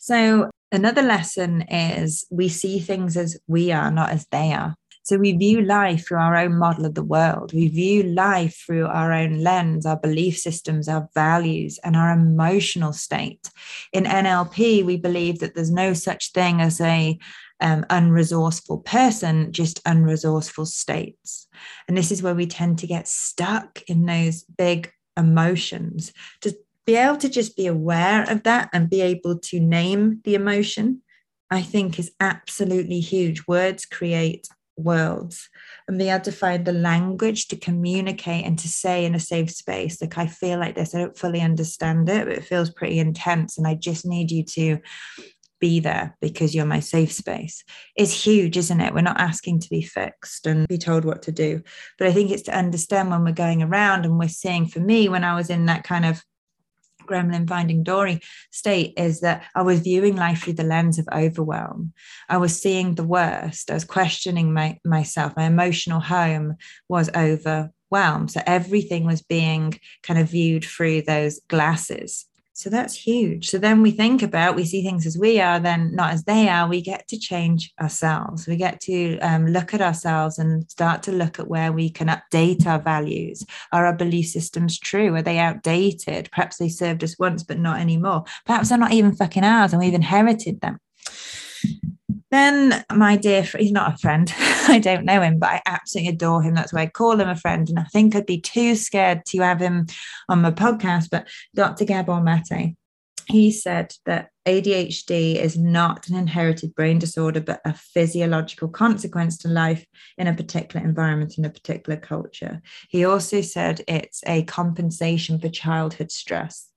So another lesson is we see things as we are not as they are so we view life through our own model of the world. We view life through our own lens, our belief systems, our values, and our emotional state. In NLP, we believe that there's no such thing as a um, unresourceful person, just unresourceful states. And this is where we tend to get stuck in those big emotions. To be able to just be aware of that and be able to name the emotion, I think is absolutely huge. Words create worlds. And be able to find the language to communicate and to say in a safe space. Like i feel like this i don't fully understand it but it feels pretty intense and i just need you to be there because you're my safe space. Is huge isn't it? We're not asking to be fixed and be told what to do. But i think it's to understand when we're going around and we're seeing for me when i was in that kind of gremlin finding dory state is that i was viewing life through the lens of overwhelm. I was seeing the worst. I was questioning my, myself. My emotional home was overwhelmed. So everything was being kind of viewed through those glasses so that's huge. So then we think about, we see things as we are, then not as they are. We get to change ourselves. We get to um, look at ourselves and start to look at where we can update our values. Are our belief systems true? Are they outdated? Perhaps they served us once, but not anymore. Perhaps they're not even fucking ours and we've inherited them. Then my dear, he's not a friend. I don't know him, but I absolutely adore him. That's why I call him a friend. And I think I'd be too scared to have him on my podcast. But Dr. Gabor Mate, he said that ADHD is not an inherited brain disorder, but a physiological consequence to life in a particular environment, in a particular culture. He also said it's a compensation for childhood stress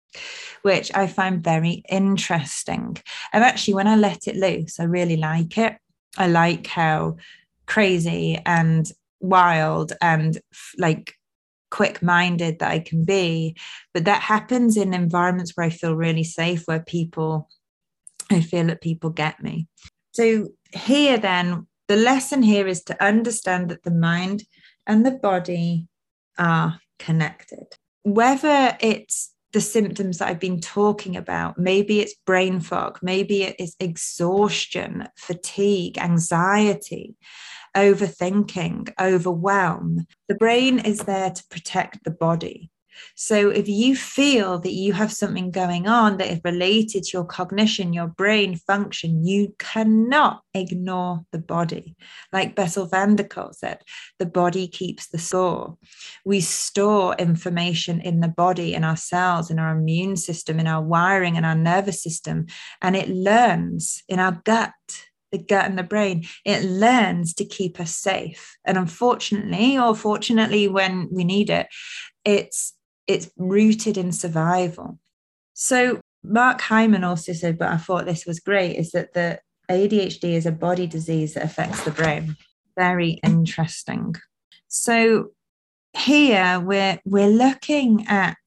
which I find very interesting. And actually, when I let it loose, I really like it. I like how crazy and wild and like quick minded that I can be. But that happens in environments where I feel really safe, where people, I feel that people get me. So, here then, the lesson here is to understand that the mind and the body are connected. Whether it's the symptoms that I've been talking about. Maybe it's brain fog, maybe it is exhaustion, fatigue, anxiety, overthinking, overwhelm. The brain is there to protect the body. So if you feel that you have something going on that is related to your cognition, your brain function, you cannot ignore the body. Like Bessel van der Kolk said, the body keeps the score. We store information in the body, in our cells, in our immune system, in our wiring, in our nervous system, and it learns in our gut the gut and the brain, it learns to keep us safe. And unfortunately, or fortunately, when we need it, it's it's rooted in survival. So Mark Hyman also said, but I thought this was great, is that the ADHD is a body disease that affects the brain. Very interesting. So here we're we're looking at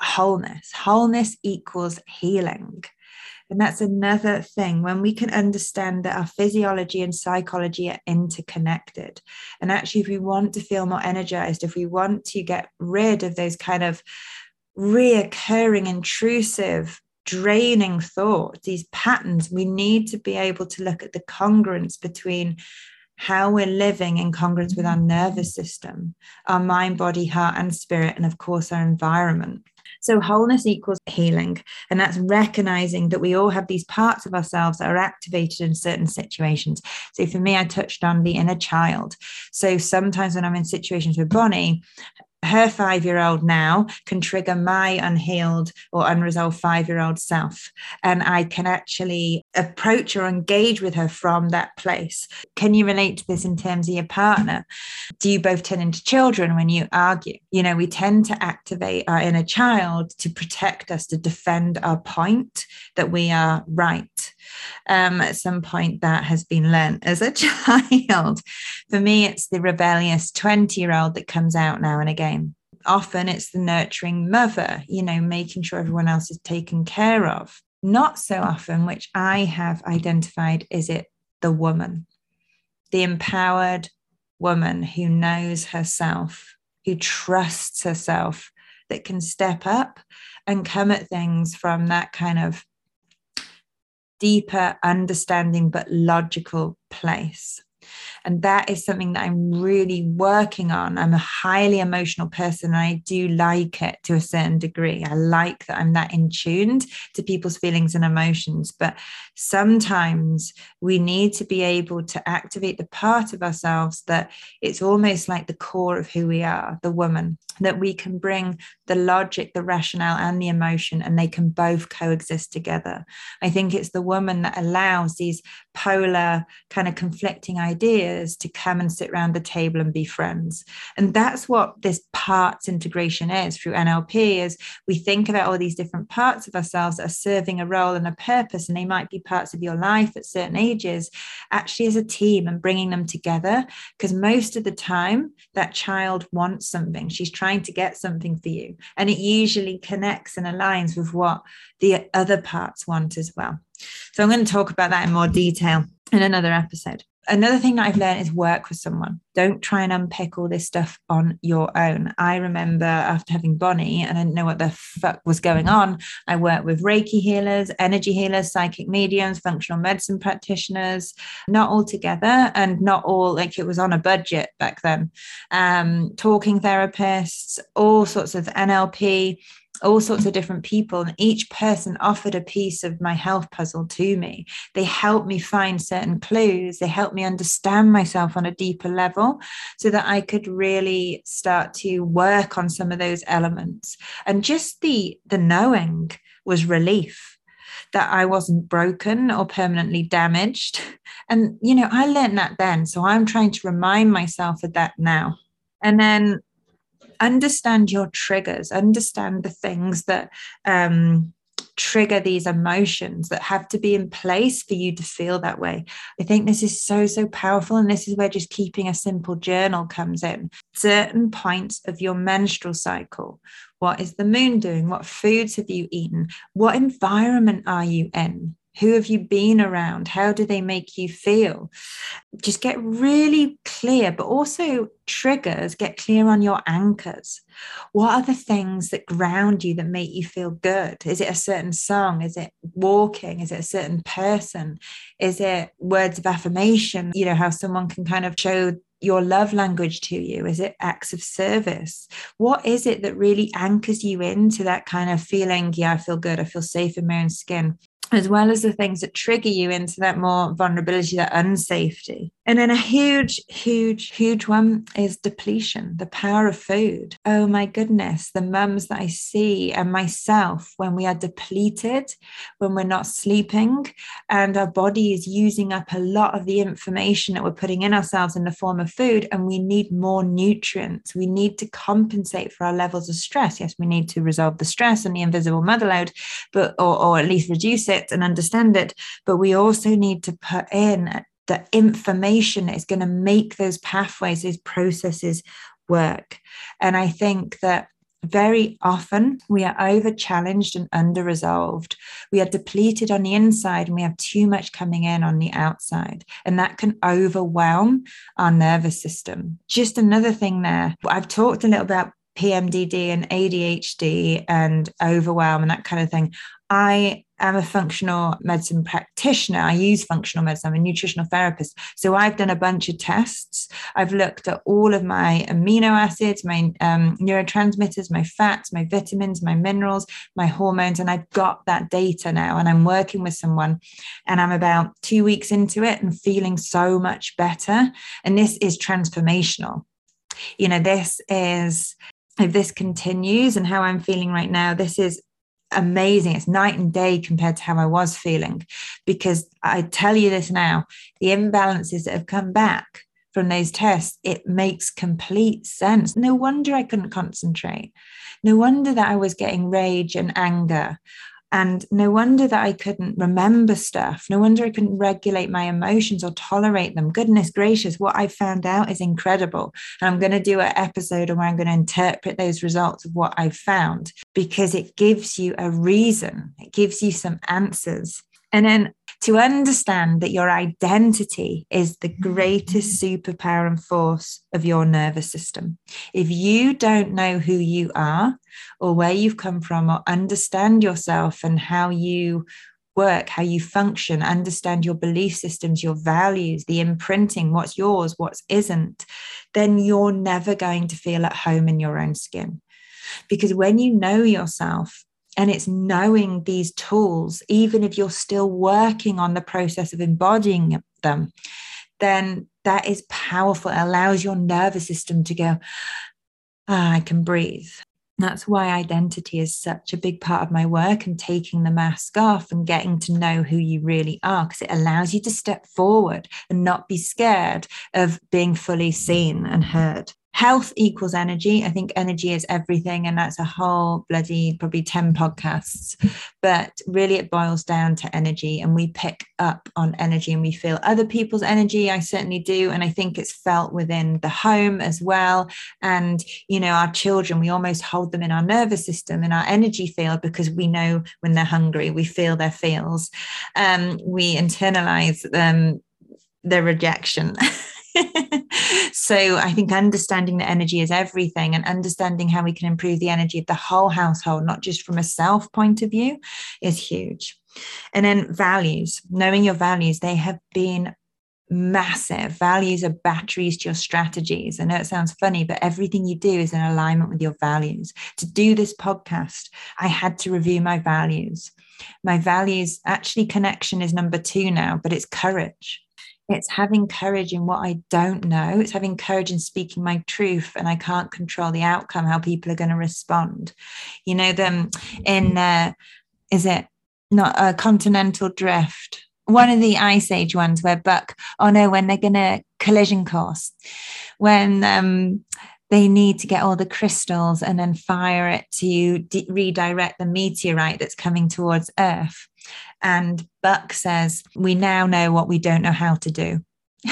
wholeness. Wholeness equals healing. And that's another thing when we can understand that our physiology and psychology are interconnected. And actually, if we want to feel more energized, if we want to get rid of those kind of reoccurring, intrusive, draining thoughts, these patterns, we need to be able to look at the congruence between how we're living in congruence with our mm-hmm. nervous system, our mind, body, heart, and spirit, and of course, our environment. So, wholeness equals healing. And that's recognizing that we all have these parts of ourselves that are activated in certain situations. So, for me, I touched on the inner child. So, sometimes when I'm in situations with Bonnie, her five year old now can trigger my unhealed or unresolved five year old self. And I can actually approach or engage with her from that place. Can you relate to this in terms of your partner? Do you both turn into children when you argue? You know, we tend to activate our inner child to protect us, to defend our point that we are right. Um, at some point, that has been learned as a child. For me, it's the rebellious 20 year old that comes out now and again. Often it's the nurturing mother, you know, making sure everyone else is taken care of. Not so often, which I have identified, is it the woman, the empowered woman who knows herself, who trusts herself, that can step up and come at things from that kind of deeper understanding but logical place. And that is something that I'm really working on. I'm a highly emotional person and I do like it to a certain degree. I like that I'm that in tuned to people's feelings and emotions. But sometimes we need to be able to activate the part of ourselves that it's almost like the core of who we are, the woman, that we can bring the logic, the rationale, and the emotion, and they can both coexist together. I think it's the woman that allows these polar, kind of conflicting ideas to come and sit around the table and be friends. And that's what this parts integration is through NLP is we think about all these different parts of ourselves that are serving a role and a purpose, and they might be parts of your life at certain ages, actually as a team and bringing them together. Because most of the time, that child wants something. She's trying to get something for you. And it usually connects and aligns with what the other parts want as well. So I'm going to talk about that in more detail in another episode another thing that I've learned is work with someone. Don't try and unpick all this stuff on your own. I remember after having Bonnie and I didn't know what the fuck was going on. I worked with Reiki healers, energy healers, psychic mediums, functional medicine practitioners, not all together and not all like it was on a budget back then. Um, talking therapists, all sorts of NLP all sorts of different people and each person offered a piece of my health puzzle to me they helped me find certain clues they helped me understand myself on a deeper level so that i could really start to work on some of those elements and just the the knowing was relief that I wasn't broken or permanently damaged. And, you know, I learned that then. So I'm trying to remind myself of that now. And then understand your triggers, understand the things that um, trigger these emotions that have to be in place for you to feel that way. I think this is so, so powerful. And this is where just keeping a simple journal comes in. Certain points of your menstrual cycle. What is the moon doing? What foods have you eaten? What environment are you in? Who have you been around? How do they make you feel? Just get really clear, but also triggers, get clear on your anchors. What are the things that ground you that make you feel good? Is it a certain song? Is it walking? Is it a certain person? Is it words of affirmation? You know, how someone can kind of show your love language to you? Is it acts of service? What is it that really anchors you into that kind of feeling? Yeah, I feel good. I feel safe in my own skin as well as the things that trigger you into that more vulnerability, that unsafety. And then a huge, huge, huge one is depletion, the power of food. Oh my goodness, the mums that I see and myself when we are depleted, when we're not sleeping, and our body is using up a lot of the information that we're putting in ourselves in the form of food, and we need more nutrients. We need to compensate for our levels of stress. Yes, we need to resolve the stress and the invisible mother load, but or, or at least reduce it and understand it. But we also need to put in the information is going to make those pathways, those processes work. And I think that very often we are over challenged and under resolved. We are depleted on the inside and we have too much coming in on the outside. And that can overwhelm our nervous system. Just another thing there. I've talked a little about PMDD and ADHD and overwhelm and that kind of thing. I am a functional medicine practitioner. I use functional medicine. I'm a nutritional therapist. So I've done a bunch of tests. I've looked at all of my amino acids, my um, neurotransmitters, my fats, my vitamins, my minerals, my hormones, and I've got that data now. And I'm working with someone, and I'm about two weeks into it and feeling so much better. And this is transformational. You know, this is if this continues and how I'm feeling right now, this is amazing. It's night and day compared to how I was feeling. Because I tell you this now the imbalances that have come back from those tests, it makes complete sense. No wonder I couldn't concentrate. No wonder that I was getting rage and anger. And no wonder that I couldn't remember stuff. No wonder I couldn't regulate my emotions or tolerate them. Goodness gracious, what I found out is incredible. And I'm going to do an episode where I'm going to interpret those results of what I found because it gives you a reason, it gives you some answers. And then to understand that your identity is the mm-hmm. greatest superpower and force of your nervous system. If you don't know who you are or where you've come from or understand yourself and how you work, how you function, understand your belief systems, your values, the imprinting, what's yours, what isn't, then you're never going to feel at home in your own skin. Because when you know yourself, and it's knowing these tools, even if you're still working on the process of embodying them, then that is powerful. It allows your nervous system to go, ah, I can breathe. That's why identity is such a big part of my work and taking the mask off and getting to know who you really are, because it allows you to step forward and not be scared of being fully seen and heard health equals energy. I think energy is everything, and that's a whole bloody probably 10 podcasts. But really, it boils down to energy, and we pick up on energy and we feel other people's energy. I certainly do. And I think it's felt within the home as well. And, you know, our children, we almost hold them in our nervous system, in our energy field, because we know when they're hungry, we feel their feels. Um, we internalize them. their rejection so I think understanding that energy is everything and understanding how we can improve the energy of the whole household, not just from a self point of view, is huge. And then values, knowing your values, they have been massive. Values are batteries to your strategies. I know it sounds funny, but everything you do is in alignment with your values. To do this podcast, I had to review my values. My values, actually, connection is number two now, but it's courage it's having courage in what I don't know. It's having courage in speaking my truth, and I can't control the outcome, how people are going to respond. You know, them in, uh, is it not a continental drift? One of the Ice Age ones where Buck, oh no, when they're going to collision course, when um, they need to get all the crystals and then fire it to de- redirect the meteorite that's coming towards Earth and Buck says, We now know what we don't know how to do.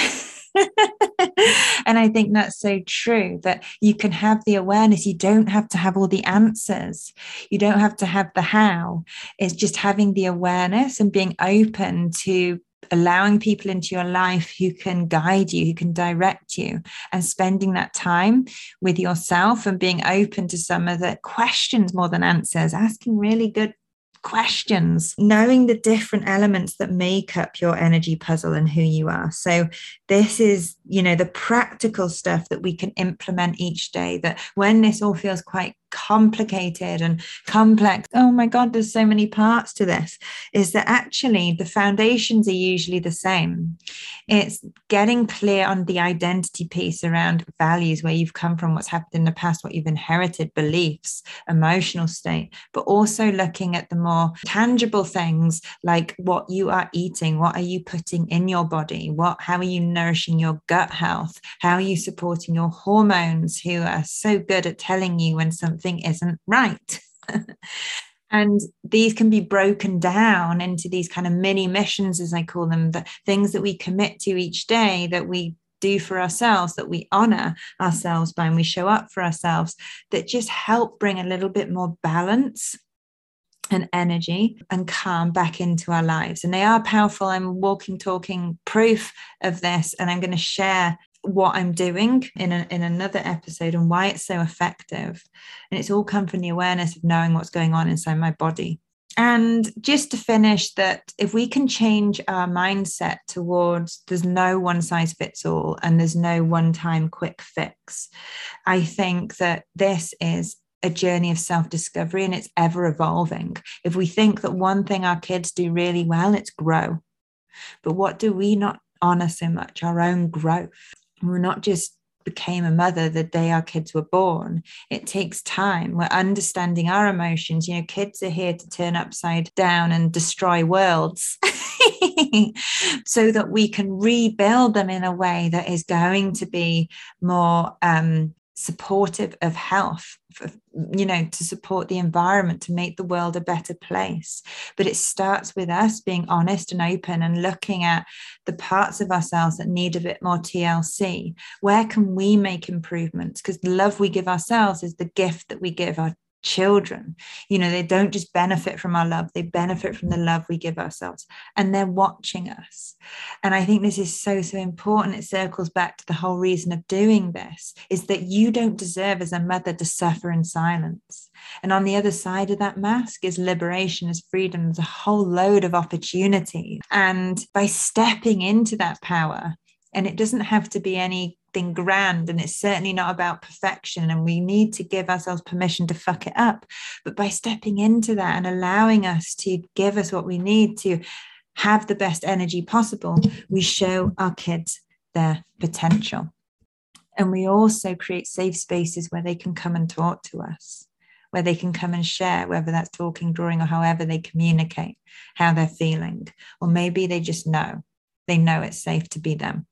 and I think that's so true that you can have the awareness. You don't have to have all the answers. You don't have to have the how. It's just having the awareness and being open to allowing people into your life who can guide you, who can direct you, and spending that time with yourself and being open to some of the questions more than answers, asking really good questions, knowing the different elements that make up your energy puzzle and who you are. So, this is, you know, the practical stuff that we can implement each day. That when this all feels quite complicated and complex. Oh my God, there's so many parts to this. Is that actually the foundations are usually the same. It's getting clear on the identity piece around values, where you've come from, what's happened in the past, what you've inherited, beliefs, emotional state, but also looking at the more tangible things like what you are eating, what are you putting in your body, what how are you nourishing your gut health, how are you supporting your hormones who are so good at telling you when something something isn't right. and these can be broken down into these kind of mini missions, as I call them, the things that we commit to each day that we do for ourselves, that we honor ourselves by and we show up for ourselves, that just help bring a little bit more balance and energy and calm back into our lives. And they are powerful. I'm walking, talking proof of this. And I'm going to share what I'm doing in, a, in another episode and why it's so effective. And it's all come from the awareness of knowing what's going on inside my body. And just to finish, that if we can change our mindset towards there's no one size fits all and there's no one time quick fix, I think that this is a journey of self discovery and it's ever evolving. If we think that one thing our kids do really well, it's grow. But what do we not honor so much? Our own growth. We're not just became a mother the day our kids were born. It takes time. We're understanding our emotions. You know, kids are here to turn upside down and destroy worlds. so that we can rebuild them in a way that is going to be more um, supportive of health for, you know to support the environment to make the world a better place. But it starts with us being honest and open and looking at the parts of ourselves that need a bit more TLC where can we make improvements? Because the love we give ourselves is the gift that we give our children. You know, they don't just benefit from our love, they benefit from the love we give ourselves. And they're watching us. And I think this is so, so important. It circles back to the whole reason of doing this is that you don't deserve as a mother to suffer in silence. And on the other side of that mask is liberation, is freedom. There's a whole load of opportunity. And by stepping into that power, and it doesn't have to be any something grand and it's certainly not about perfection and we need to give ourselves permission to fuck it up but by stepping into that and allowing us to give us what we need to have the best energy possible we show our kids their potential and we also create safe spaces where they can come and talk to us where they can come and share, whether that's talking, drawing, or however they communicate how they're feeling. Or maybe they just know, they know it's safe to be them.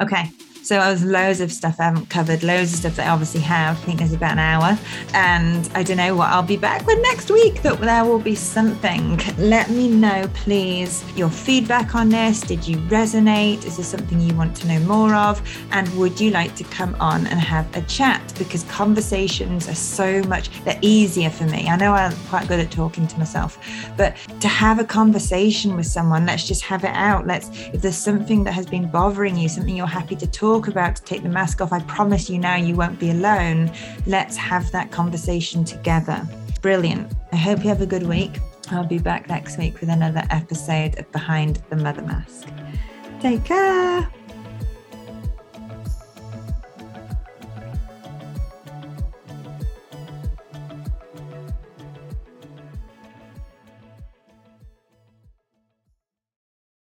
Okay, so was loads of stuff I haven't covered, loads of stuff that I obviously have. I think there's about an hour. And I don't know what I'll be back with next week, that there will be something. Let me know, please, your feedback on this. Did you resonate? Is there something you want to know more of? And would you like to come on and have a chat? Because conversations are so much, they're easier for me. I know I'm quite good at talking to myself, but to have a conversation with someone, let's just have it out. Let's, if there's something that has been bothering you, something you're happy to talk talk about to take the mask off. I promise you now you won't be alone. Let's have that conversation together. Brilliant. I hope you have a good week. I'll be back next week with another episode of Behind the Mother Mask. Take care.